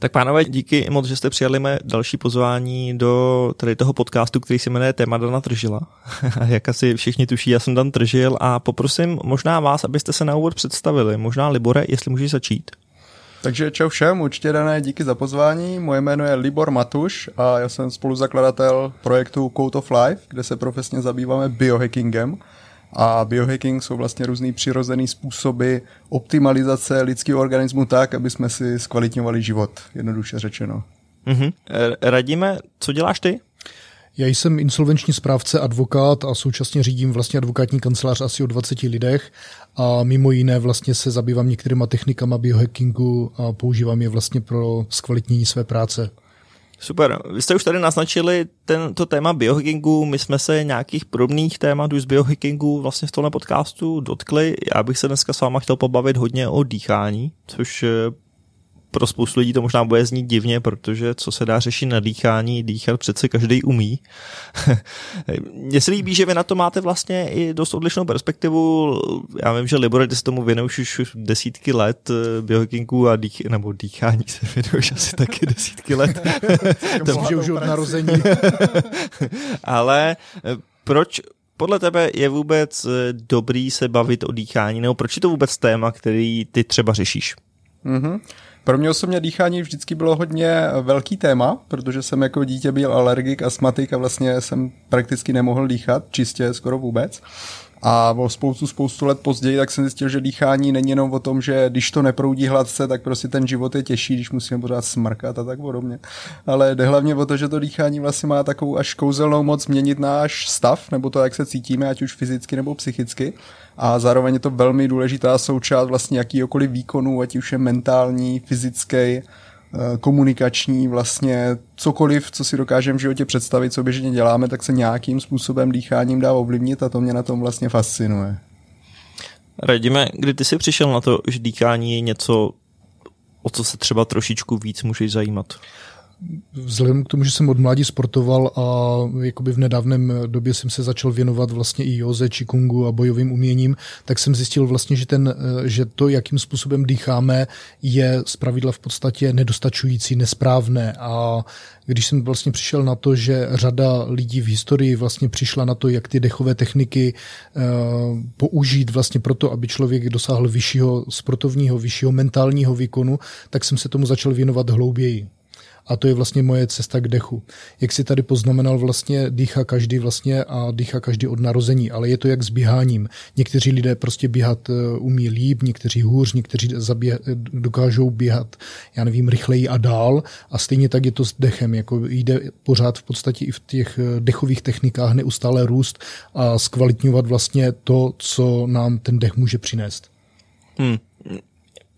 Tak pánové, díky moc, že jste přijali mé další pozvání do tady toho podcastu, který se jmenuje Téma Dana Tržila. Jak asi všichni tuší, já jsem Dan Tržil a poprosím možná vás, abyste se na úvod představili. Možná Libore, jestli můžeš začít. Takže čau všem, určitě dané díky za pozvání. Moje jméno je Libor Matuš a já jsem spoluzakladatel projektu Code of Life, kde se profesně zabýváme biohackingem. A biohacking jsou vlastně různý přirozený způsoby optimalizace lidského organismu tak, aby jsme si zkvalitňovali život, jednoduše řečeno. Mm-hmm. Radíme, co děláš ty? Já jsem insolvenční správce, advokát a současně řídím vlastně advokátní kancelář asi o 20 lidech a mimo jiné vlastně se zabývám některýma technikama biohackingu a používám je vlastně pro zkvalitnění své práce. Super. Vy jste už tady naznačili tento téma biohackingu, my jsme se nějakých podobných témat už z biohackingu vlastně v tomhle podcastu dotkli. Já bych se dneska s váma chtěl pobavit hodně o dýchání, což pro spoustu lidí to možná bude znít divně, protože co se dá řešit na dýchání, dýchat přece každý umí. Mně se líbí, že vy na to máte vlastně i dost odlišnou perspektivu. Já vím, že Libor, ty se tomu věnuješ už desítky let eh, biohackingu a dých, nebo dýchání se věnuješ asi taky desítky let. to může už od narození. Ale eh, proč podle tebe je vůbec eh, dobrý se bavit o dýchání, nebo proč je to vůbec téma, který ty třeba řešíš? Mm-hmm. Pro mě osobně dýchání vždycky bylo hodně velký téma, protože jsem jako dítě byl alergik, astmatik a vlastně jsem prakticky nemohl dýchat, čistě skoro vůbec. A o spoustu, spoustu let později tak jsem zjistil, že dýchání není jenom o tom, že když to neproudí hladce, tak prostě ten život je těžší, když musíme pořád smrkat a tak podobně. Ale jde hlavně o to, že to dýchání vlastně má takovou až kouzelnou moc měnit náš stav, nebo to, jak se cítíme, ať už fyzicky nebo psychicky. A zároveň je to velmi důležitá součást vlastně jakýkoliv výkonu, ať už je mentální, fyzický, Eh, komunikační, vlastně cokoliv, co si dokážeme v životě představit, co běžně děláme, tak se nějakým způsobem dýcháním dá ovlivnit a to mě na tom vlastně fascinuje. Radíme, kdy ty jsi přišel na to, že dýchání je něco, o co se třeba trošičku víc můžeš zajímat? Vzhledem k tomu, že jsem od mládí sportoval a jakoby v nedávném době jsem se začal věnovat vlastně i joze, čikungu a bojovým uměním, tak jsem zjistil vlastně, že, ten, že to, jakým způsobem dýcháme, je zpravidla v podstatě nedostačující, nesprávné. A když jsem vlastně přišel na to, že řada lidí v historii vlastně přišla na to, jak ty dechové techniky uh, použít vlastně proto, aby člověk dosáhl vyššího sportovního, vyššího mentálního výkonu, tak jsem se tomu začal věnovat hlouběji a to je vlastně moje cesta k dechu. Jak si tady poznamenal, vlastně dýchá každý vlastně a dýchá každý od narození, ale je to jak s běháním. Někteří lidé prostě běhat eh, umí líp, někteří hůř, někteří zaběh, dokážou běhat, já nevím, rychleji a dál a stejně tak je to s dechem, jako jde pořád v podstatě i v těch eh, dechových technikách neustále růst a zkvalitňovat vlastně to, co nám ten dech může přinést. Hmm.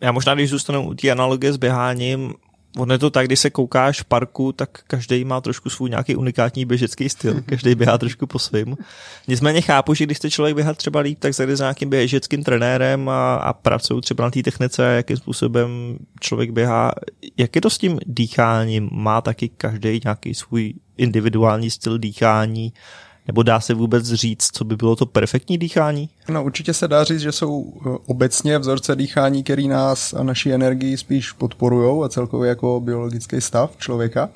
Já možná, když zůstanu u té analogie s běháním, ono je to tak, když se koukáš v parku, tak každý má trošku svůj nějaký unikátní běžecký styl, každý běhá trošku po svým. Nicméně chápu, že když chce člověk běhat třeba líp, tak zajde s nějakým běžeckým trenérem a, a pracují třeba na té technice, jakým způsobem člověk běhá. Jak je to s tím dýcháním? Má taky každý nějaký svůj individuální styl dýchání? Nebo dá se vůbec říct, co by bylo to perfektní dýchání? No určitě se dá říct, že jsou eh, obecně vzorce dýchání, který nás a naší energii spíš podporují a celkově jako biologický stav člověka.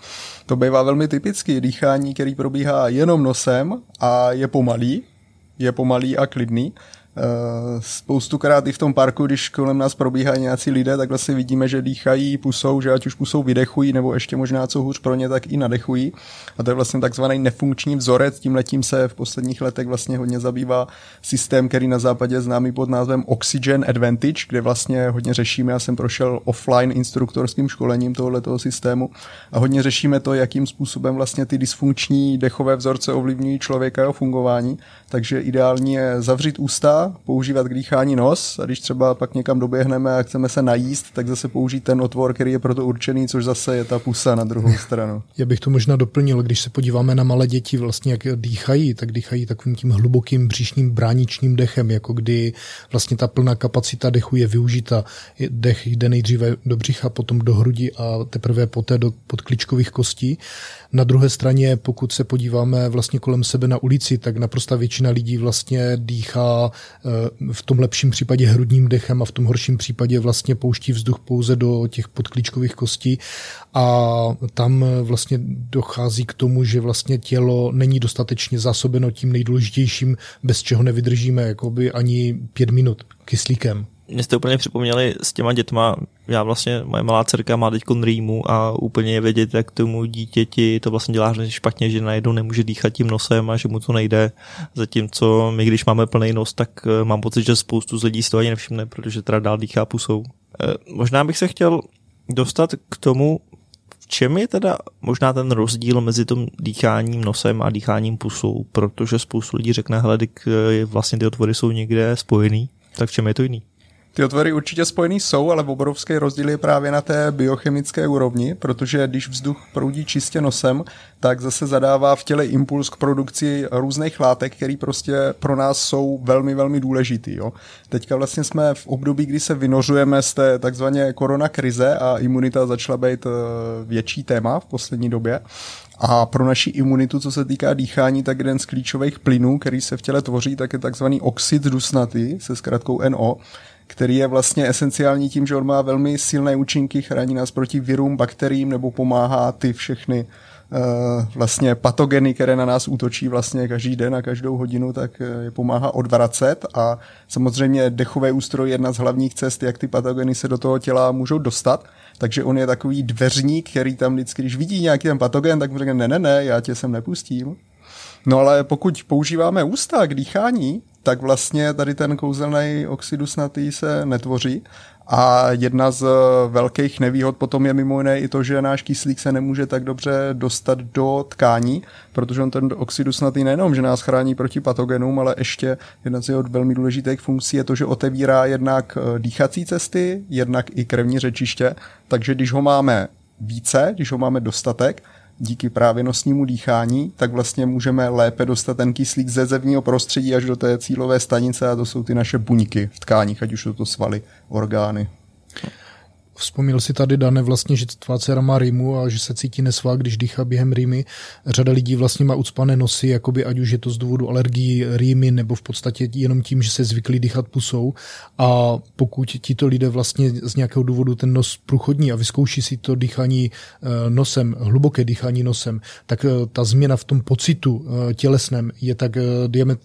To bývá velmi typický dýchání, který probíhá jenom nosem a je pomalý, je pomalý a klidný. Eh, spoustukrát i v tom parku, když kolem nás probíhají nějací lidé, tak vlastně vidíme, že dýchají pusou, že ať už pusou vydechují, nebo ještě možná co hůř pro ně, tak i nadechují. A to je vlastně takzvaný nefunkční vzorec. Tím letím se v posledních letech vlastně hodně zabývá systém, který na západě známý pod názvem Oxygen Advantage, kde vlastně hodně řešíme. Já jsem prošel offline instruktorským školením tohoto systému a hodně řešíme to, jakým způsobem vlastně ty dysfunkční dechové vzorce ovlivňují člověka jeho fungování. Takže ideální je zavřít ústa, používat k dýchání nos a když třeba pak někam doběhneme a chceme se najíst, tak zase použít ten otvor, který je proto určený, což zase je ta pusa na druhou stranu. Já bych to možná doplnil, když se podíváme na malé děti, vlastně jak dýchají, tak dýchají takovým tím hlubokým břišním bráničním dechem, jako kdy vlastně ta plná kapacita dechu je využita. Dech jde nejdříve do břicha, potom do hrudi a teprve poté do podkličkových kostí. Na druhé straně, pokud se podíváme vlastně kolem sebe na ulici, tak naprosto většina lidí vlastně dýchá v tom lepším případě hrudním dechem a v tom horším případě vlastně pouští vzduch pouze do těch podklíčkových kostí. A tam vlastně dochází k tomu, že vlastně tělo není dostatečně zásobeno tím nejdůležitějším, bez čeho nevydržíme jakoby ani pět minut kyslíkem mě jste úplně připomněli s těma dětma, já vlastně, moje malá dcerka má teď rýmu a úplně je vědět, jak tomu dítěti to vlastně dělá špatně, že najednou nemůže dýchat tím nosem a že mu to nejde. Zatímco my, když máme plný nos, tak eh, mám pocit, že spoustu z lidí z toho ani nevšimne, protože teda dál dýchá pusou. Eh, možná bych se chtěl dostat k tomu, v čem je teda možná ten rozdíl mezi tím dýcháním nosem a dýcháním pusou, protože spoustu lidí řekne, hele, eh, vlastně ty otvory jsou někde spojený, tak v čem je to jiný? Ty otvory určitě spojený jsou, ale obrovský rozdíl je právě na té biochemické úrovni, protože když vzduch proudí čistě nosem, tak zase zadává v těle impuls k produkci různých látek, které prostě pro nás jsou velmi, velmi důležitý. Jo. Teďka vlastně jsme v období, kdy se vynořujeme z té takzvané korona krize a imunita začala být eh, větší téma v poslední době. A pro naši imunitu, co se týká dýchání, tak jeden z klíčových plynů, který se v těle tvoří, tak je takzvaný oxid dusnatý se zkratkou NO, který je vlastně esenciální tím, že on má velmi silné účinky, chrání nás proti virům, bakteriím nebo pomáhá ty všechny uh, vlastně patogeny, které na nás útočí vlastně každý den a každou hodinu, tak eh, je pomáhá odvracet a samozřejmě dechové ústroj je jedna z hlavních cest, jak ty patogeny se do toho těla můžou dostat. Takže on je takový dveřník, který tam vždycky, když vidí nějaký ten patogen, tak mu řekne, ne, ne, ne, já tě sem nepustím. No ale pokud používáme ústa k dýchání, tak vlastně tady ten kouzelný oxidusnatý se netvoří. A jedna z velkých nevýhod potom je mimo jiné i to, že náš kyslík se nemůže tak dobře dostat do tkání, protože on ten oxidusnatý nejenom, že nás chrání proti patogenům, ale ještě jedna z jeho velmi důležitých funkcí je to, že otevírá jednak eh, dýchací cesty, jednak i krevní řečiště, takže když ho máme více, když ho máme dostatek, díky právě nosnímu dýchání, tak vlastně můžeme lépe dostat ten kyslík ze zevního prostředí až do té cílové stanice a to jsou ty naše buňky v tkáních, ať už jsou to svaly, orgány. Vzpomněl si tady, Dane, vlastně, že tvá dcera má rýmu a že se cítí nesvá, když dýchá během rýmy. Řada lidí vlastně má ucpané nosy, jakoby ať už je to z důvodu alergií rýmy nebo v podstatě jenom tím, že se zvyklí dýchat pusou. A pokud tito lidé vlastně z nějakého důvodu ten nos průchodní a vyzkouší si to dýchání eh, nosem, hluboké dýchání nosem, tak eh, ta změna v tom pocitu eh, tělesném je tak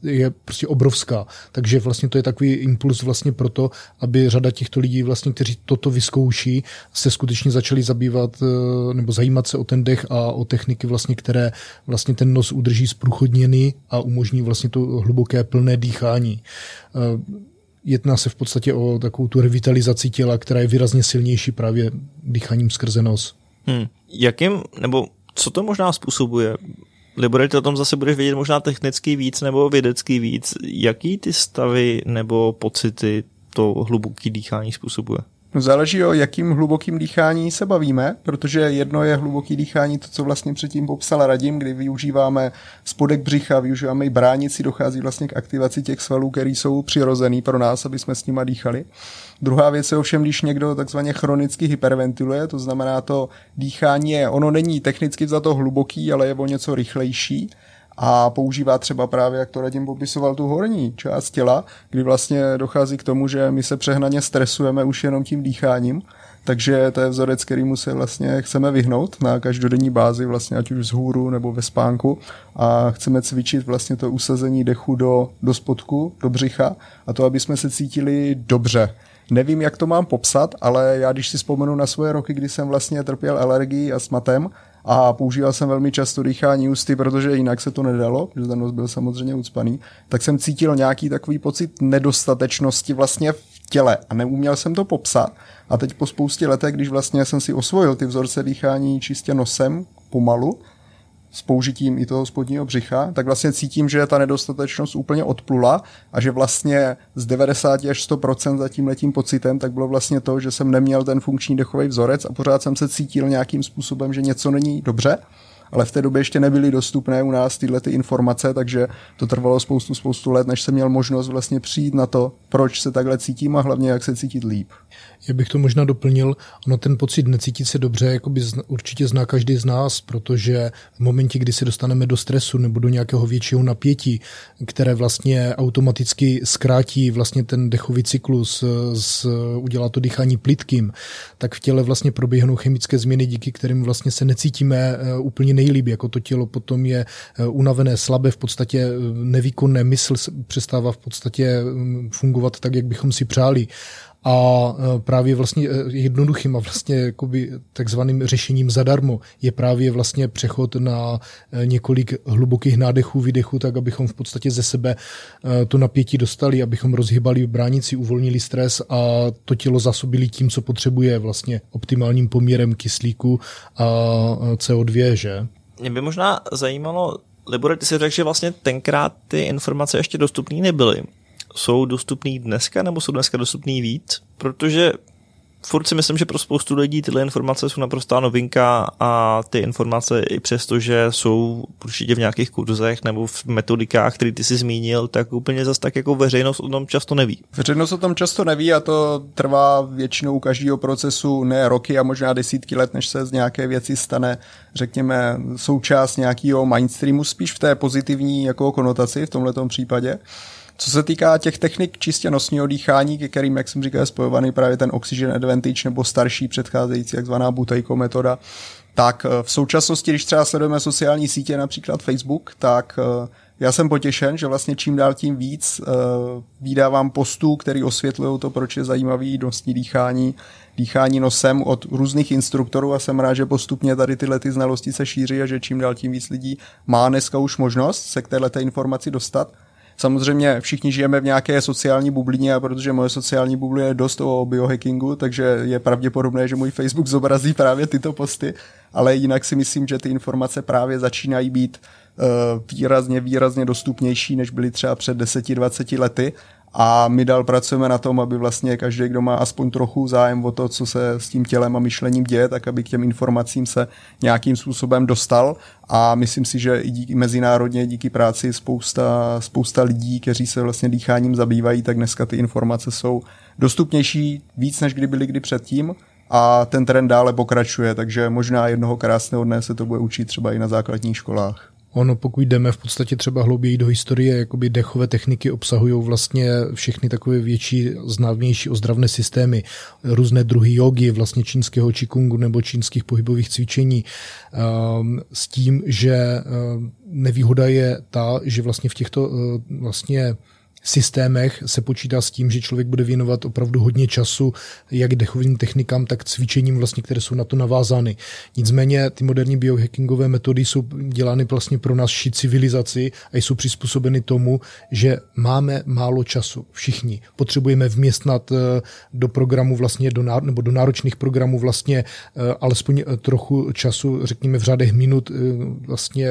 je prostě obrovská. Takže vlastně to je takový impuls vlastně proto, aby řada těchto lidí vlastně, kteří toto vyzkouší, starší se skutečně začali zabývat eh, nebo zajímat se o ten dech a o techniky, vlastně, které vlastně ten nos udrží zprůchodněný a umožní vlastně to hluboké plné dýchání. Eh, jedná se v podstatě o takovou tu revitalizaci těla, která je výrazně silnější právě dýcháním skrze nos. Hmm. Jakým, nebo co to možná způsobuje? Libore, ty o tom zase budeš vědět možná technicky víc nebo vědecky víc. Jaký ty stavy nebo pocity to hluboké dýchání způsobuje? No záleží o jakým hlubokým dýchání se bavíme, protože jedno je hluboký dýchání, to, co vlastně předtím popsal Radim, kdy využíváme spodek břicha, využíváme i bránici, dochází vlastně k aktivaci těch svalů, které jsou přirozený pro nás, aby jsme s nima dýchali. Druhá věc je ovšem, když někdo takzvaně chronicky hyperventiluje, to znamená to dýchání je, ono není technicky za to hluboký, ale je o něco rychlejší, a používá třeba právě, jak to Radim popisoval, tu horní část těla, kdy vlastně dochází k tomu, že my se přehnaně stresujeme už jenom tím dýcháním, takže to je vzorec, kterýmu se vlastně chceme vyhnout na každodenní bázi, vlastně ať už z hůru nebo ve spánku a chceme cvičit vlastně to usazení dechu do, do spodku, do břicha a to, aby jsme se cítili dobře. Nevím, jak to mám popsat, ale já když si vzpomenu na svoje roky, kdy jsem vlastně trpěl alergií a smatem, a používal jsem velmi často dýchání ústy, protože jinak se to nedalo, protože ten nos byl samozřejmě ucpaný, tak jsem cítil nějaký takový pocit nedostatečnosti vlastně v těle a neuměl jsem to popsat. A teď po spoustě letech, když vlastně jsem si osvojil ty vzorce dýchání čistě nosem, pomalu, s použitím i toho spodního břicha, tak vlastně cítím, že ta nedostatečnost úplně odplula a že vlastně z 90 až 100% za tím letím pocitem, tak bylo vlastně to, že jsem neměl ten funkční dechový vzorec a pořád jsem se cítil nějakým způsobem, že něco není dobře ale v té době ještě nebyly dostupné u nás tyhle ty informace, takže to trvalo spoustu, spoustu let, než jsem měl možnost vlastně přijít na to, proč se takhle cítím a hlavně jak se cítit líp. Já bych to možná doplnil, ono ten pocit necítit se dobře jakoby určitě zná každý z nás, protože v momentě, kdy se dostaneme do stresu nebo do nějakého většího napětí, které vlastně automaticky zkrátí vlastně ten dechový cyklus, z, udělá to dýchání plitkým, tak v těle vlastně proběhnou chemické změny, díky kterým vlastně se necítíme eh, úplně nejlíp, jako to tělo potom je eh, unavené, slabé, v podstatě eh, nevýkonné, mysl přestává v podstatě mm, fungovat tak, jak bychom si přáli a e, právě vlastně e, jednoduchým a vlastně jakoby takzvaným řešením zadarmo je právě vlastně přechod na e, několik hlubokých nádechů, vydechů, tak abychom v podstatě ze sebe to napětí dostali, abychom rozhybali bránici, uvolnili stres a to tělo zasobili tím, co potřebuje vlastně optimálním poměrem kyslíku a CO2, že? Mě by možná zajímalo, Libore, ty si řekl, že vlastně tenkrát ty informace ještě dostupné nebyly jsou dostupný dneska, nebo jsou dneska dostupný víc? Protože furt si myslím, že pro spoustu lidí tyhle informace jsou naprostá novinka a ty informace i přesto, že jsou určitě v nějakých kurzech nebo v metodikách, které ty si zmínil, tak úplně zase tak jako veřejnost o tom často neví. Veřejnost o tom často neví a to trvá většinou každého procesu ne roky a možná desítky let, než se z nějaké věci stane, řekněme, součást nějakého mainstreamu, spíš v té pozitivní jako konotaci v tomto případě. Co se týká těch technik čistě nosního dýchání, ke kterým, jak jsem říkal, je spojovaný právě ten Oxygen Advantage nebo starší předcházející takzvaná Buteyko metoda, tak eh, v současnosti, když třeba sledujeme sociální sítě, například Facebook, tak eh, já jsem potěšen, že vlastně čím dál tím víc uh, vydávám postů, který osvětlují to, proč je zajímavý nosní dýchání, dýchání nosem od různých instruktorů a jsem rád, že postupně tady tyhle ty znalosti se šíří a že čím dál tím víc lidí má dneska už možnost se k této informaci dostat. Samozřejmě všichni žijeme v nějaké sociální bublině a protože moje sociální bublina je dost o biohackingu, takže je pravděpodobné, že můj Facebook zobrazí právě tyto posty, ale jinak si myslím, že ty informace právě začínají být uh, výrazně, výrazně dostupnější, než byly třeba před 10-20 lety a my dál pracujeme na tom, aby vlastně každý, kdo má aspoň trochu zájem o to, co se s tím tělem a myšlením děje, tak aby k těm informacím se nějakým způsobem dostal a myslím si, že i díky mezinárodně, díky práci spousta, spousta lidí, kteří se vlastně dýcháním zabývají, tak dneska ty informace jsou dostupnější víc, než kdy byly kdy předtím a ten trend dále pokračuje, takže možná jednoho krásného dne se to bude učit třeba i na základních školách. Ono, pokud jdeme v podstatě třeba hlouběji do historie, jakoby dechové techniky obsahují vlastně všechny takové větší, známější ozdravné systémy, různé druhy jogy, vlastně čínského čikungu nebo čínských pohybových cvičení, ehm, s tím, že ehm, nevýhoda je ta, že vlastně v těchto ehm, vlastně systémech se počítá s tím, že člověk bude věnovat opravdu hodně času jak dechovým technikám, tak cvičením, vlastně, které jsou na to navázány. Nicméně ty moderní biohackingové metody jsou dělány vlastně pro naši civilizaci a jsou přizpůsobeny tomu, že máme málo času. Všichni potřebujeme vměstnat eh, do programu vlastně, do, nebo do náročných programů vlastně eh, alespoň eh, trochu času, řekněme v řádech minut vlastně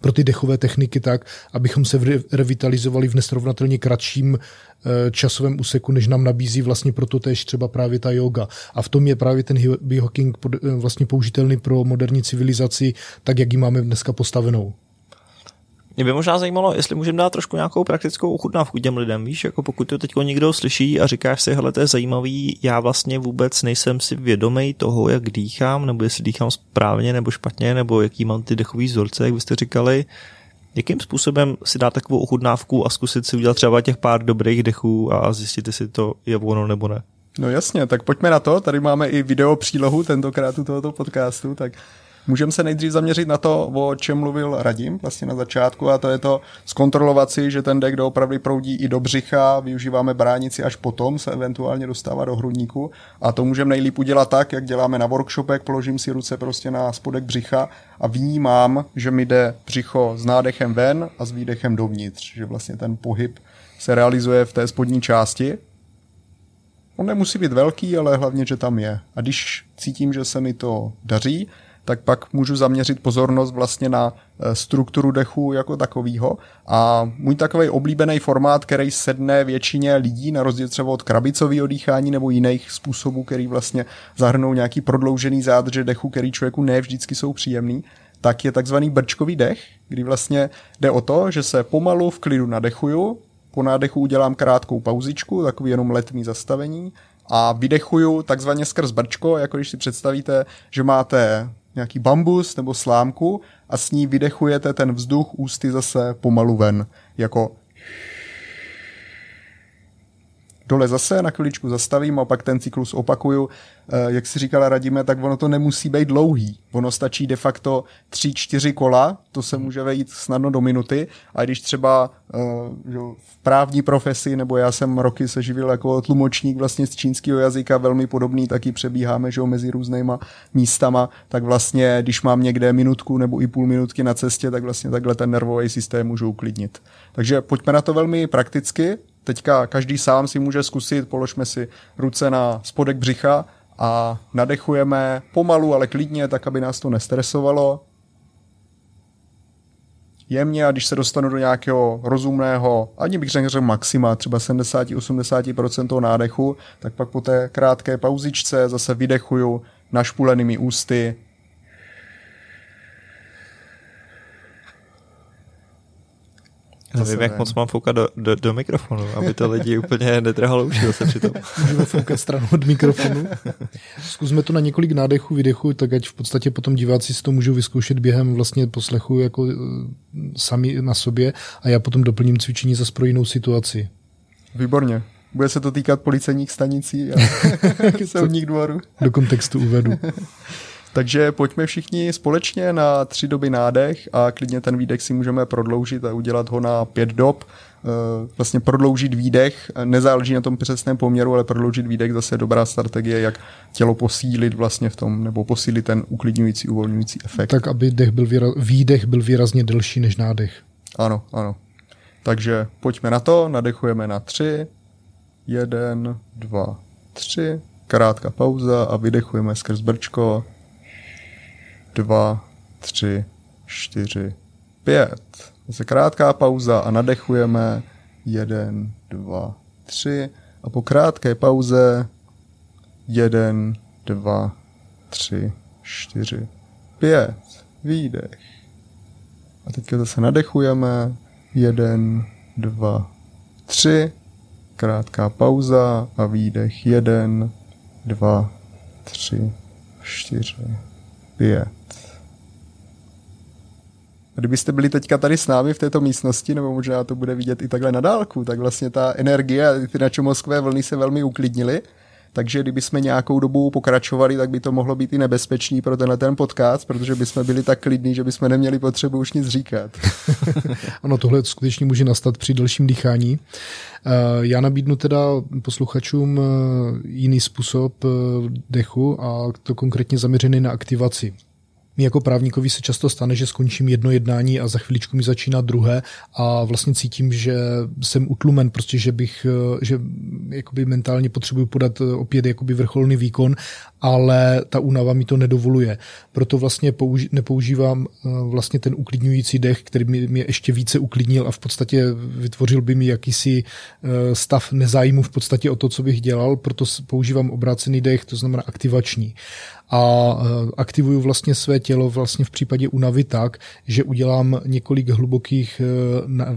pro ty dechové techniky tak, abychom se revitalizovali v nesrovnatelnosti srovnatelně kratším eh, časovém úseku, než nám nabízí vlastně proto tež třeba právě ta yoga. A v tom je právě ten biohacking eh, vlastně použitelný pro moderní civilizaci, tak jak ji máme dneska postavenou. Mě by možná zajímalo, jestli můžeme dát trošku nějakou praktickou ochutnávku těm lidem, víš, jako pokud to teď někdo slyší a říkáš si, hele, to je zajímavý, já vlastně vůbec nejsem si vědomý toho, jak dýchám, nebo jestli dýchám správně nebo špatně, nebo jaký mám ty dechový vzorce, jak byste říkali, Jakým způsobem si dát takovou ochutnávku a zkusit si udělat třeba těch pár dobrých dechů a zjistit, jestli to je ono nebo ne? No jasně, tak pojďme na to. Tady máme i video přílohu tentokrát u tohoto podcastu, tak Můžeme se nejdřív zaměřit na to, o čem mluvil Radim vlastně na začátku a to je to zkontrolovat si, že ten dek doopravdy proudí i do břicha, využíváme bránici až potom se eventuálně dostává do hrudníku a to můžeme nejlíp udělat tak, jak děláme na workshopech, položím si ruce prostě na spodek břicha a vnímám, že mi jde břicho s nádechem ven a s výdechem dovnitř, že vlastně ten pohyb se realizuje v té spodní části On nemusí být velký, ale hlavně, že tam je. A když cítím, že se mi to daří, tak pak můžu zaměřit pozornost vlastně na eh, strukturu dechu jako takového. A můj takový oblíbený formát, který sedne většině lidí, na rozdíl třeba od krabicového dýchání nebo jiných způsobů, který vlastně zahrnou nějaký prodloužený zádrže dechu, který člověku ne vždycky jsou příjemný, tak je takzvaný brčkový dech, kdy vlastně jde o to, že se pomalu v klidu nadechuju, po nádechu udělám krátkou pauzičku, takový jenom letní zastavení a vydechuju takzvaně skrz brčko, jako když si představíte, že máte nějaký bambus nebo slámku a s ní vydechujete ten vzduch ústy zase pomalu ven, jako dole zase, na chviličku zastavím a pak ten cyklus opakuju. Eh, jak si říkala Radíme, tak ono to nemusí být dlouhý. Ono stačí de facto 3-4 kola, to se může vejít snadno do minuty. A když třeba eh, v právní profesi, nebo já jsem roky se živil jako tlumočník vlastně z čínského jazyka, velmi podobný, taky přebíháme že mezi různýma místama, tak vlastně, když mám někde minutku nebo i půl minutky na cestě, tak vlastně takhle ten nervový systém můžu uklidnit. Takže pojďme na to velmi prakticky. Teďka každý sám si může zkusit, položme si ruce na spodek břicha a nadechujeme pomalu, ale klidně, tak aby nás to nestresovalo. Jemně a když se dostanu do nějakého rozumného, ani bych řekl maxima, třeba 70-80% toho nádechu, tak pak po té krátké pauzičce zase vydechuju našpulenými ústy Nevím, jak moc mám foukat do, do, do mikrofonu, aby to lidi úplně netrhalo uši zase přitom. Můžeme foukat stranu od mikrofonu. Zkusme to na několik nádechů, vydechů, tak ať v podstatě potom diváci si to můžou vyzkoušet během vlastně poslechu jako eh, sami na sobě a já potom doplním cvičení zase pro jinou situaci. Výborně. Bude se to týkat policejních stanicí a soudních dvorů. Do kontextu uvedu. Takže pojďme všichni společně na tři doby nádech a klidně ten výdech si můžeme prodloužit a udělat ho na pět dob. Eh, vlastně prodloužit výdech, nezáleží na tom přesném poměru, ale prodloužit výdech zase dobrá strategie, jak tělo posílit vlastně v tom, nebo posílit ten uklidňující, uvolňující efekt. Tak, aby dech byl výraz, výdech byl výrazně delší než nádech. Ano, ano. Takže pojďme na to, nadechujeme na tři, jeden, dva, tři, krátká pauza a vydechujeme skrz brčko, dva, tři, čtyři, pět. Zase krátká pauza a nadechujeme. Jeden, dva, tři. A po krátké pauze jeden, dva, tři, čtyři, pět. Výdech. A teďka zase nadechujeme. Jeden, dva, tři. Krátká pauza a výdech. Jeden, dva, tři, čtyři, pět. Kdybyste byli teďka tady s námi v této místnosti, nebo možná to bude vidět i takhle na dálku, tak vlastně ta energie a ty načomozkové vlny se velmi uklidnily. Takže kdybychom nějakou dobu pokračovali, tak by to mohlo být i nebezpečný pro tenhle ten podcast, protože bychom byli tak klidní, že bychom neměli potřebu už nic říkat. ano, tohle skutečně může nastat při dalším dýchání. Eh, já nabídnu teda posluchačům eh, jiný způsob eh, dechu a to konkrétně zaměřený na aktivaci. Mně jako právníkovi se často stane, že skončím jedno jednání a za chviličku mi začíná druhé a vlastně cítím, že jsem utlumen, prostě, že bych, že jakoby mentálně potřebuji podat opět jakoby vrcholný výkon, ale ta únava mi to nedovoluje. Proto vlastně použi- nepoužívám eh, vlastně ten uklidňující dech, který mě, mě ještě více uklidnil a v podstatě vytvořil by mi jakýsi eh, stav nezájmu v podstatě o to, co bych dělal, proto používám obrácený dech, to znamená aktivační a e, aktivuju vlastně své tělo vlastně v případě únavy tak, že udělám několik hlubokých e,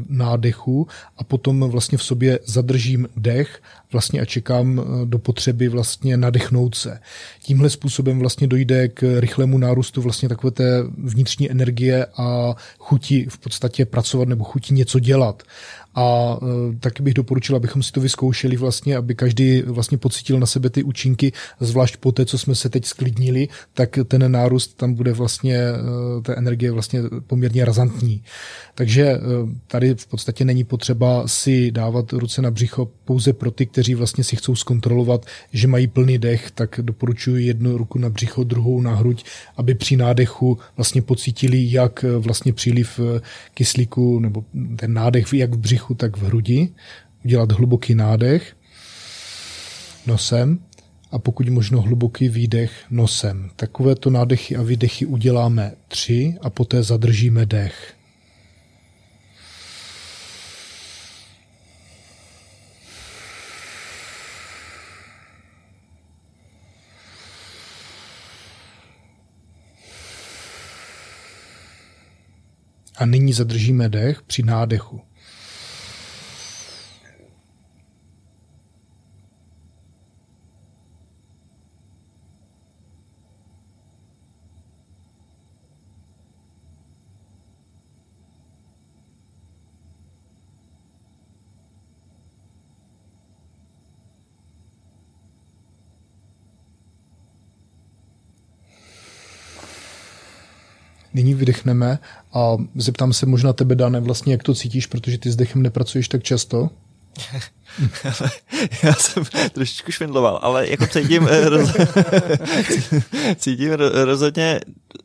nádechů a potom vlastně v sobě zadržím dech vlastně a čekám e, do potřeby vlastně nadechnout se. Tímhle způsobem vlastně dojde k rychlému nárůstu vlastně takové té vnitřní energie a chuti v podstatě pracovat nebo chuti něco dělat. A e, taky bych doporučil, abychom si to vyzkoušeli vlastně, aby každý vlastně pocítil na sebe ty účinky, zvlášť po té, co jsme se teď sklidnili, tak ten nárůst tam bude vlastně, e, té energie vlastně poměrně razantní. Takže tady v podstatě není potřeba si dávat ruce na břicho pouze pro ty, kteří vlastně si chcou zkontrolovat, že mají plný dech, tak doporučuji jednu ruku na břicho, druhou na hruď, aby při nádechu vlastně pocítili, jak vlastně příliv kyslíku nebo ten nádech, jak v břichu, tak v hrudi, udělat hluboký nádech nosem a pokud možno hluboký výdech nosem. Takovéto nádechy a výdechy uděláme tři a poté zadržíme dech. A nyní zadržíme dech při nádechu. Nyní vydechneme a zeptám se možná tebe, Dane, vlastně jak to cítíš, protože ty s dechem nepracuješ tak často. já jsem trošičku švindloval, ale jako cítím, eh, roz... cítím rozhodně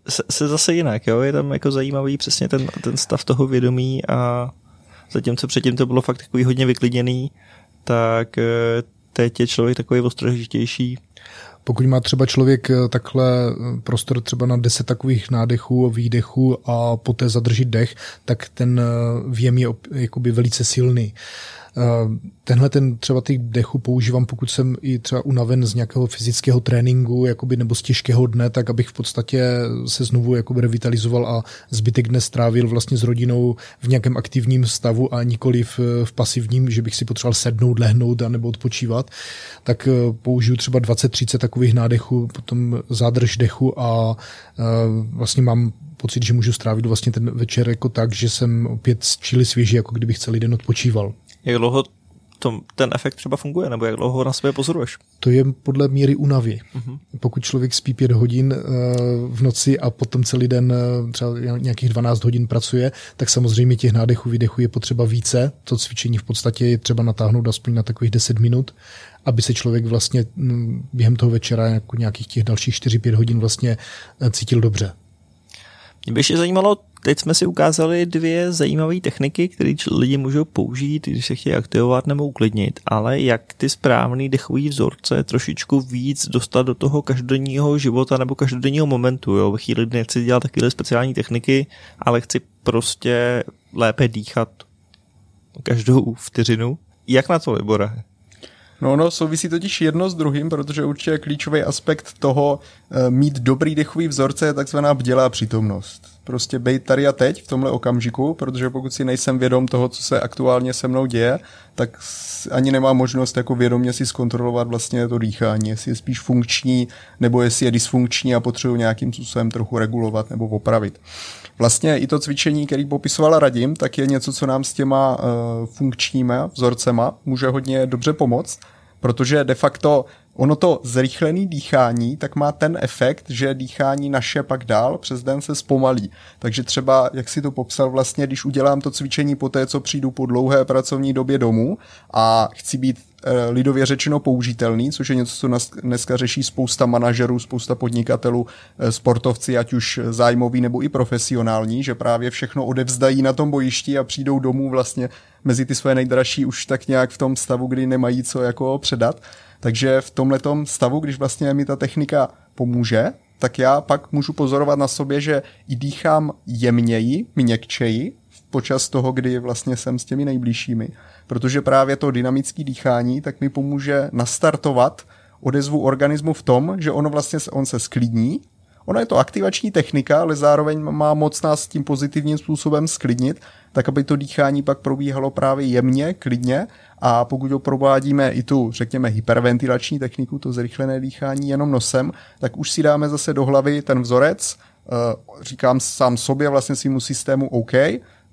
se, se zase jinak, jo? je tam jako zajímavý přesně ten, ten stav toho vědomí a zatímco předtím to bylo fakt takový hodně vyklidněný, tak eh, teď je člověk takový ostrožitější. Pokud má třeba člověk eh, takhle prostor třeba na 10 takových nádechů a výdechů a poté zadržit dech, tak ten věm je jakoby velice silný. Eh, tenhle ten třeba ty dechu používám, pokud jsem i třeba unaven z nějakého fyzického tréninku jakoby, nebo z těžkého dne, tak abych v podstatě se znovu jakoby revitalizoval a zbytek dne strávil vlastně s rodinou v nějakém aktivním stavu a nikoli v, v pasivním, že bych si potřeboval sednout, lehnout a nebo odpočívat, tak eh, použiju třeba 20-30 takových nádechů, potom zádrž dechu a eh, vlastně mám pocit, že můžu strávit vlastně ten večer jako tak, že jsem opět čili svěží, jako kdybych celý den odpočíval. Jak dlouho to, ten efekt třeba funguje, nebo jak dlouho na sebe pozoruješ? To je podle míry únavy. Uh-huh. Pokud člověk spí pět hodin uh, v noci a potom celý den uh, třeba nějakých 12 hodin pracuje, tak samozřejmě těch nádechů, výdechů je potřeba více. To cvičení v podstatě je třeba natáhnout aspoň na takových 10 minut, aby se člověk vlastně mm, během toho večera jako nějakých těch dalších 4-5 hodin vlastně uh, cítil dobře. Mě by ještě zajímalo, teď jsme si ukázali dvě zajímavé techniky, které lidi můžou použít, když se chtějí aktivovat nebo uklidnit, ale jak ty správný dechový vzorce trošičku víc dostat do toho každodenního života nebo každodenního momentu. Jo? Ve chvíli, kdy nechci dělat takové speciální techniky, ale chci prostě lépe dýchat každou vteřinu. Jak na to, Libore? No, no, souvisí totiž jedno s druhým, protože určitě klíčový aspekt toho e, mít dobrý dechový vzorce je takzvaná bdělá přítomnost. Prostě bejt tady a teď v tomhle okamžiku, protože pokud si nejsem vědom toho, co se aktuálně se mnou děje, tak ani nemám možnost jako vědomě si zkontrolovat vlastně to dýchání, jestli je spíš funkční, nebo jestli je dysfunkční a potřebuji nějakým způsobem trochu regulovat nebo opravit. Vlastně i to cvičení, který popisovala Radim, tak je něco, co nám s těma uh, funkčníma vzorcema může hodně dobře pomoct, protože de facto ono to zrychlené dýchání, tak má ten efekt, že dýchání naše pak dál přes den se zpomalí. Takže třeba, jak si to popsal vlastně, když udělám to cvičení po té, co přijdu po dlouhé pracovní době domů a chci být eh, lidově řečeno použitelný, což je něco, co dneska řeší spousta manažerů, spousta podnikatelů, eh, sportovci, ať už zájmoví nebo i profesionální, že právě všechno odevzdají na tom bojišti a přijdou domů vlastně mezi ty své nejdražší už tak nějak v tom stavu, kdy nemají co jako předat. Takže v tomhle stavu, když vlastně mi ta technika pomůže, tak já pak můžu pozorovat na sobě, že i dýchám jemněji, měkčeji, počas toho, kdy vlastně jsem s těmi nejbližšími. Protože právě to dynamické dýchání tak mi pomůže nastartovat odezvu organismu v tom, že ono vlastně on se sklidní Ono je to aktivační technika, ale zároveň má moc nás tím pozitivním způsobem sklidnit, tak aby to dýchání pak probíhalo právě jemně, klidně. A pokud ho provádíme i tu, řekněme, hyperventilační techniku, to zrychlené dýchání jenom nosem, tak už si dáme zase do hlavy ten vzorec, eh, říkám sám sobě, vlastně svýmu systému OK,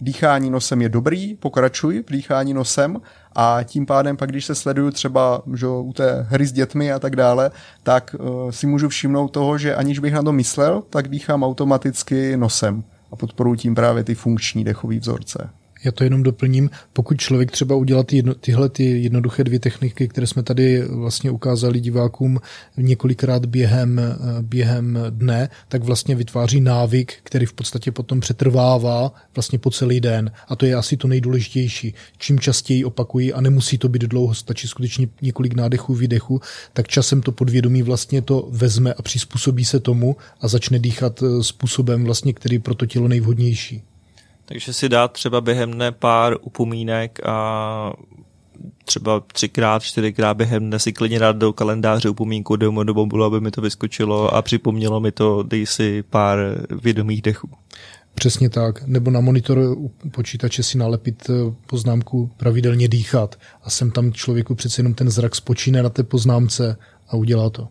dýchání nosem je dobrý, pokračuj v dýchání nosem a tím pádem pak, když se sleduju třeba že, u té hry s dětmi a tak dále, tak uh, si můžu všimnout toho, že aniž bych na to myslel, tak dýchám automaticky nosem a podporuji tím právě ty funkční dechové vzorce. Já to jenom doplním. Pokud člověk třeba udělá ty jedno, tyhle ty jednoduché dvě techniky, které jsme tady vlastně ukázali divákům několikrát během, během dne, tak vlastně vytváří návyk, který v podstatě potom přetrvává vlastně po celý den. A to je asi to nejdůležitější. Čím častěji opakují a nemusí to být dlouho, stačí skutečně několik nádechů, výdechů, tak časem to podvědomí vlastně to vezme a přizpůsobí se tomu a začne dýchat eh, způsobem vlastně, který pro to tělo nejvhodnější. Takže si dát třeba během dne pár upomínek a třeba třikrát, čtyřikrát během dne si klidně dát do kalendáře upomínku do mobilu, aby mi to vyskočilo a připomnělo mi to, dej si pár vědomých dechů. Přesně tak. Nebo na monitor počítače si nalepit eh, poznámku pravidelně dýchat a sem tam člověku přece jenom ten zrak spočíne na té poznámce a udělá to.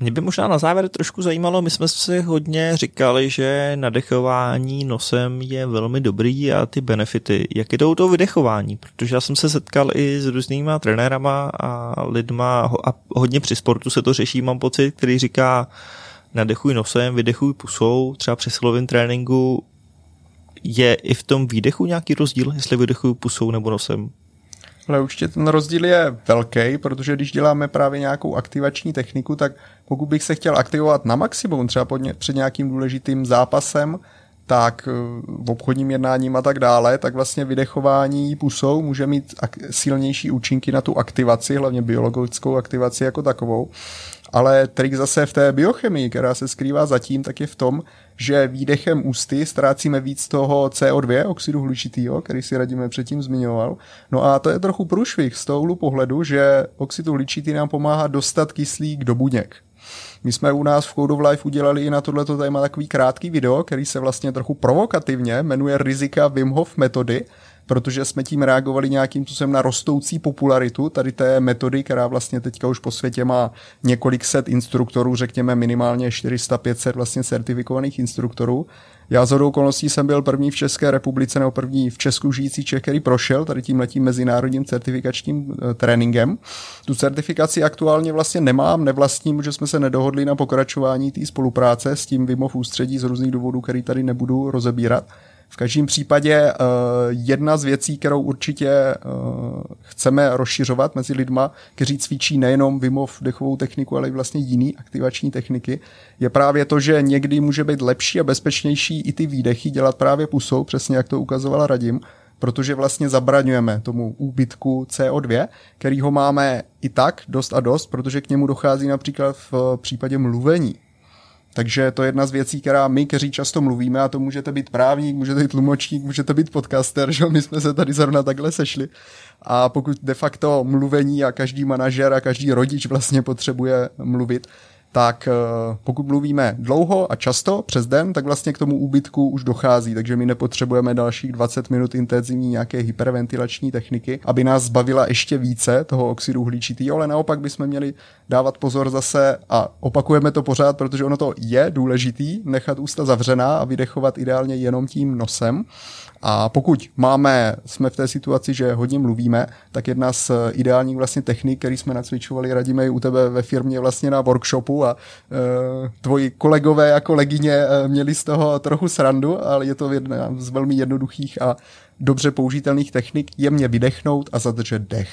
Mě by možná na závěr trošku zajímalo, my jsme si hodně říkali, že nadechování nosem je velmi dobrý a ty benefity. Jak to to vydechování? Protože já jsem se setkal i s různýma trenérama a lidma a hodně při sportu se to řeší, mám pocit, který říká, nadechuj nosem, vydechuj pusou, třeba při silovém tréninku, je i v tom výdechu nějaký rozdíl, jestli vydechuju pusou nebo nosem? Ale určitě ten rozdíl je velký, protože když děláme právě nějakou aktivační techniku, tak pokud bych se chtěl aktivovat na maximum, třeba před nějakým důležitým zápasem, tak eh, v obchodním jednáním a tak dále, tak vlastně vydechování pusou může mít silnější účinky na tu aktivaci, hlavně biologickou aktivaci jako takovou. Ale trik zase v té biochemii, která se skrývá zatím, tak je v tom, že výdechem ústy ztrácíme víc toho CO2, oxidu hlučitýho, který si radíme předtím zmiňoval. No a to je trochu průšvih z toho pohledu, že oxid hlučitý nám pomáhá dostat kyslík do buněk. My jsme u nás v Code of Life udělali i na tohleto téma takový krátký video, který se vlastně trochu provokativně jmenuje Rizika Wim Hof metody, protože jsme tím reagovali nějakým způsobem na rostoucí popularitu tady té metody, která vlastně teďka už po světě má několik set instruktorů, řekněme minimálně 400-500 vlastně certifikovaných instruktorů. Já z okolností jsem byl první v České republice nebo první v Česku žijící Čech, který prošel tady tím letím mezinárodním certifikačním e, tréninkem. Tu certifikaci aktuálně vlastně nemám, nevlastním, že jsme se nedohodli na pokračování té spolupráce s tím Vimov ústředí z různých důvodů, který tady nebudu rozebírat. V každém případě uh, jedna z věcí, kterou určitě uh, chceme rozšiřovat mezi lidma, kteří cvičí nejenom Vimov dechovou techniku, ale i vlastně jiný aktivační techniky, je právě to, že někdy může být lepší a bezpečnější i ty výdechy dělat právě pusou, přesně jak to ukazovala Radim, protože vlastně zabraňujeme tomu úbytku CO2, který ho máme i tak dost a dost, protože k němu dochází například v případě mluvení. Takže to je jedna z věcí, která my, kteří často mluvíme, a to můžete být právník, můžete být tlumočník, můžete být podcaster, že my jsme se tady zrovna takhle sešli. A pokud de facto mluvení a každý manažer a každý rodič vlastně potřebuje mluvit, tak eh, pokud mluvíme dlouho a často přes den, tak vlastně k tomu úbytku už dochází, takže my nepotřebujeme dalších 20 minut intenzivní nějaké hyperventilační techniky, aby nás zbavila ještě více toho oxidu uhličitého, ale naopak bychom měli dávat pozor zase a opakujeme to pořád, protože ono to je důležitý, nechat ústa zavřená a vydechovat ideálně jenom tím nosem. A pokud máme, jsme v té situaci, že hodně mluvíme, tak jedna z ideálních vlastně technik, který jsme nacvičovali, radíme i u tebe ve firmě vlastně na workshopu a e, tvoji kolegové a kolegyně e, měli z toho trochu srandu, ale je to jedna z velmi jednoduchých a dobře použitelných technik, jemně vydechnout a zadržet dech.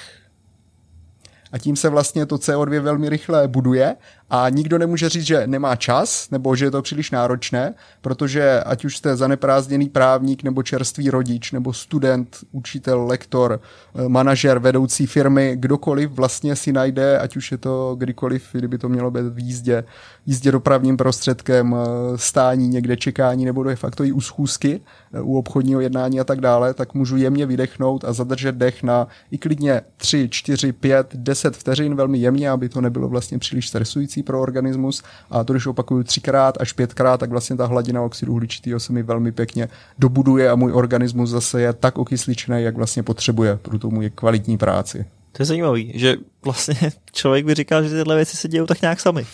A tím se vlastně to CO2 velmi rychle buduje a nikdo nemůže říct, že nemá čas nebo že je to příliš náročné, protože ať už jste zaneprázdněný právník nebo čerstvý rodič nebo student, učitel, lektor, eh, manažer, vedoucí firmy, kdokoliv vlastně si najde, ať už je to kdykoliv, kdyby to mělo být v jízdě, jízdě dopravním prostředkem, eh, stání někde, čekání nebo de facto i u schůzky, eh, u obchodního jednání a tak dále, tak můžu jemně vydechnout a zadržet dech na i klidně 3, 4, 5, 10 vteřin velmi jemně, aby to nebylo vlastně příliš stresující pro organismus a to, když opakuju třikrát až pětkrát, tak vlastně ta hladina oxidu uhličitého se mi velmi pěkně dobuduje a můj organismus zase je tak okysličný, jak vlastně potřebuje pro tu můj kvalitní práci. To je zajímavý, že vlastně člověk by říkal, že tyhle věci se dějou tak nějak sami.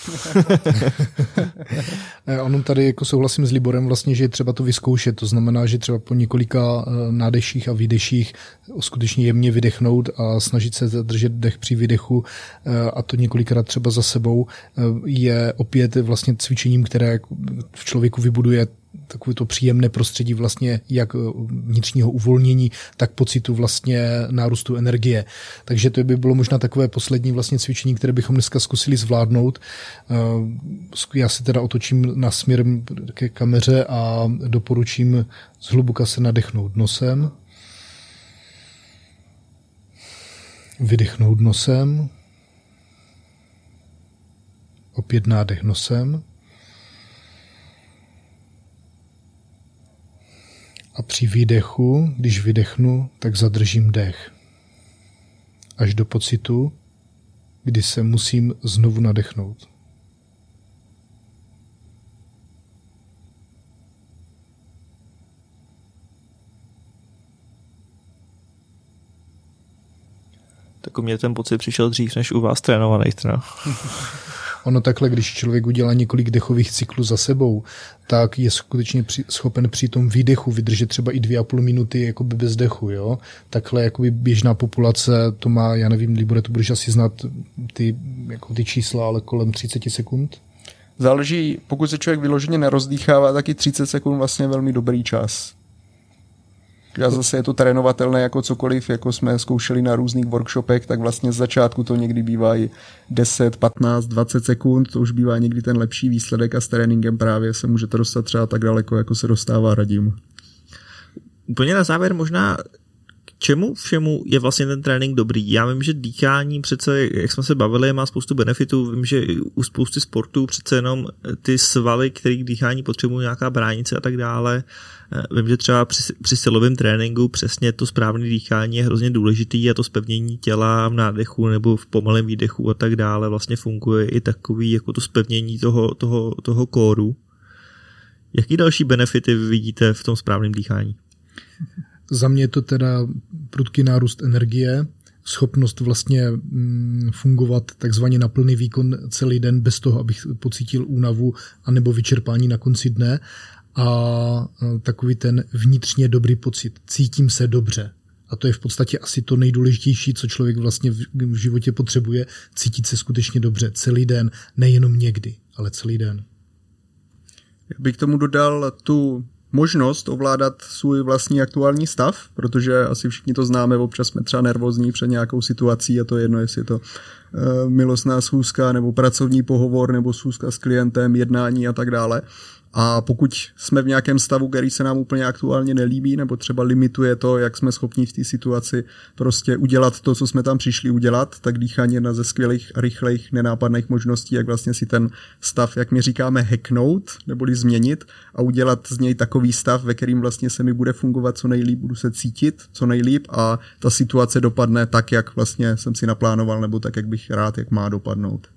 ono tady jako souhlasím s Liborem vlastně, že je třeba to vyzkoušet. To znamená, že třeba po několika eh, nádeších a výdeších skutečně jemně vydechnout a snažit se zadržet dech při výdechu eh, a to několikrát třeba za sebou eh, je opět vlastně cvičením, které v člověku vybuduje takové to příjemné prostředí vlastně jak eh, vnitřního uvolnění, tak pocitu vlastně nárůstu energie. Takže to by bylo možná takové poslední vlastně cvičení, které bychom dneska zkusili zvládnout. Eh, já se teda otočím na směr ke kameře a doporučím zhluboka se nadechnout nosem, vydechnout nosem, opět nádech nosem, A při výdechu, když vydechnu, tak zadržím dech. Až do pocitu, kdy se musím znovu nadechnout. Tak u mě ten pocit přišel dřív než u vás trénovaný teda. Ono takhle, když člověk udělá několik dechových cyklů za sebou, tak je skutečně při, schopen při tom výdechu vydržet třeba i dvě a půl minuty jakoby bez dechu. Jo? Takhle jakoby běžná populace to má, já nevím, Libore, to budeš asi znát ty, jako ty čísla, ale kolem 30 sekund. záleží, pokud se člověk vyloženě nerozdýchává, taky 30 sekund vlastně velmi dobrý čas. A zase je to trénovatelné jako cokoliv, jako jsme zkoušeli na různých workshopech, tak vlastně z začátku to někdy bývá i 10, 15, 20 sekund, to už bývá někdy ten lepší výsledek a s tréninkem právě se můžete dostat třeba tak daleko, jako se dostává radím. Úplně na závěr možná čemu všemu je vlastně ten trénink dobrý? Já vím, že dýchání přece, jak jsme se bavili, má spoustu benefitů. Vím, že u spousty sportů přece jenom ty svaly, které dýchání potřebují nějaká bránice a tak dále. Vím, že třeba při, při silovém tréninku přesně to správné dýchání je hrozně důležitý a to spevnění těla v nádechu nebo v pomalém výdechu a tak dále vlastně funguje i takový jako to spevnění toho, toho, toho kóru. Jaký další benefity vidíte v tom správném dýchání? Za mě je to teda prudký nárůst energie, schopnost vlastně mm, fungovat takzvaně na plný výkon celý den bez toho, abych pocítil únavu anebo vyčerpání na konci dne a takový ten vnitřně dobrý pocit. Cítím se dobře. A to je v podstatě asi to nejdůležitější, co člověk vlastně v životě potřebuje, cítit se skutečně dobře celý den, nejenom někdy, ale celý den. Já bych tomu dodal tu možnost ovládat svůj vlastní aktuální stav, protože asi všichni to známe, občas jsme třeba nervózní před nějakou situací a to je jedno, jestli je to uh, milostná schůzka nebo pracovní pohovor nebo schůzka s klientem, jednání a tak dále. A pokud jsme v nějakém stavu, který se nám úplně aktuálně nelíbí, nebo třeba limituje to, jak jsme schopni v té situaci prostě udělat to, co jsme tam přišli udělat, tak dýchání je jedna ze skvělých, rychlejch, nenápadných možností, jak vlastně si ten stav, jak my říkáme, hacknout, neboli změnit a udělat z něj takový stav, ve kterým vlastně se mi bude fungovat co nejlíp, budu se cítit co nejlíp a ta situace dopadne tak, jak vlastně jsem si naplánoval, nebo tak, jak bych rád, jak má dopadnout.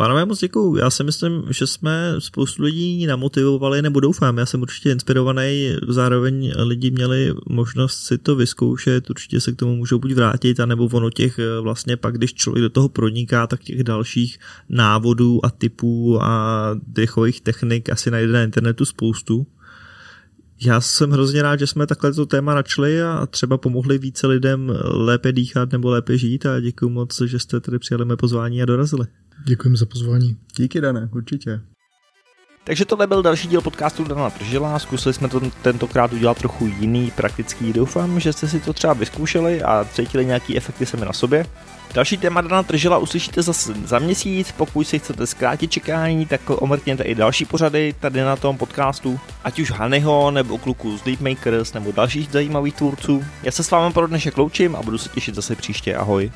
Pánové, moc děkuju. Já si myslím, že jsme spoustu lidí namotivovali, nebo doufám, já jsem určitě inspirovaný, zároveň lidi měli možnost si to vyzkoušet, určitě se k tomu můžou buď vrátit, anebo ono těch eh, vlastně pak, když člověk do toho proniká, tak těch dalších návodů a typů a dechových technik asi najde na internetu spoustu. Já jsem hrozně rád, že jsme takhle to téma načli a třeba pomohli více lidem lépe dýchat nebo lépe žít a děkuji moc, že jste tady přijali mé pozvání a dorazili. Děkujeme za pozvání. Díky, Dané, určitě. Takže tohle byl další díl podcastu Dana Tržila. Zkusili jsme to tentokrát udělat trochu jiný, praktický. Doufám, že jste si to třeba vyzkoušeli a cítili nějaký efekty sami na sobě. Další téma Dana Tržila uslyšíte zase za měsíc. Pokud si chcete zkrátit čekání, tak omrkněte i další pořady tady na tom podcastu. Ať už Hanyho, nebo kluku z Deepmakers, nebo dalších zajímavých tvůrců. Já se s vámi pro dnešek loučím a budu se těšit zase příště. Ahoj.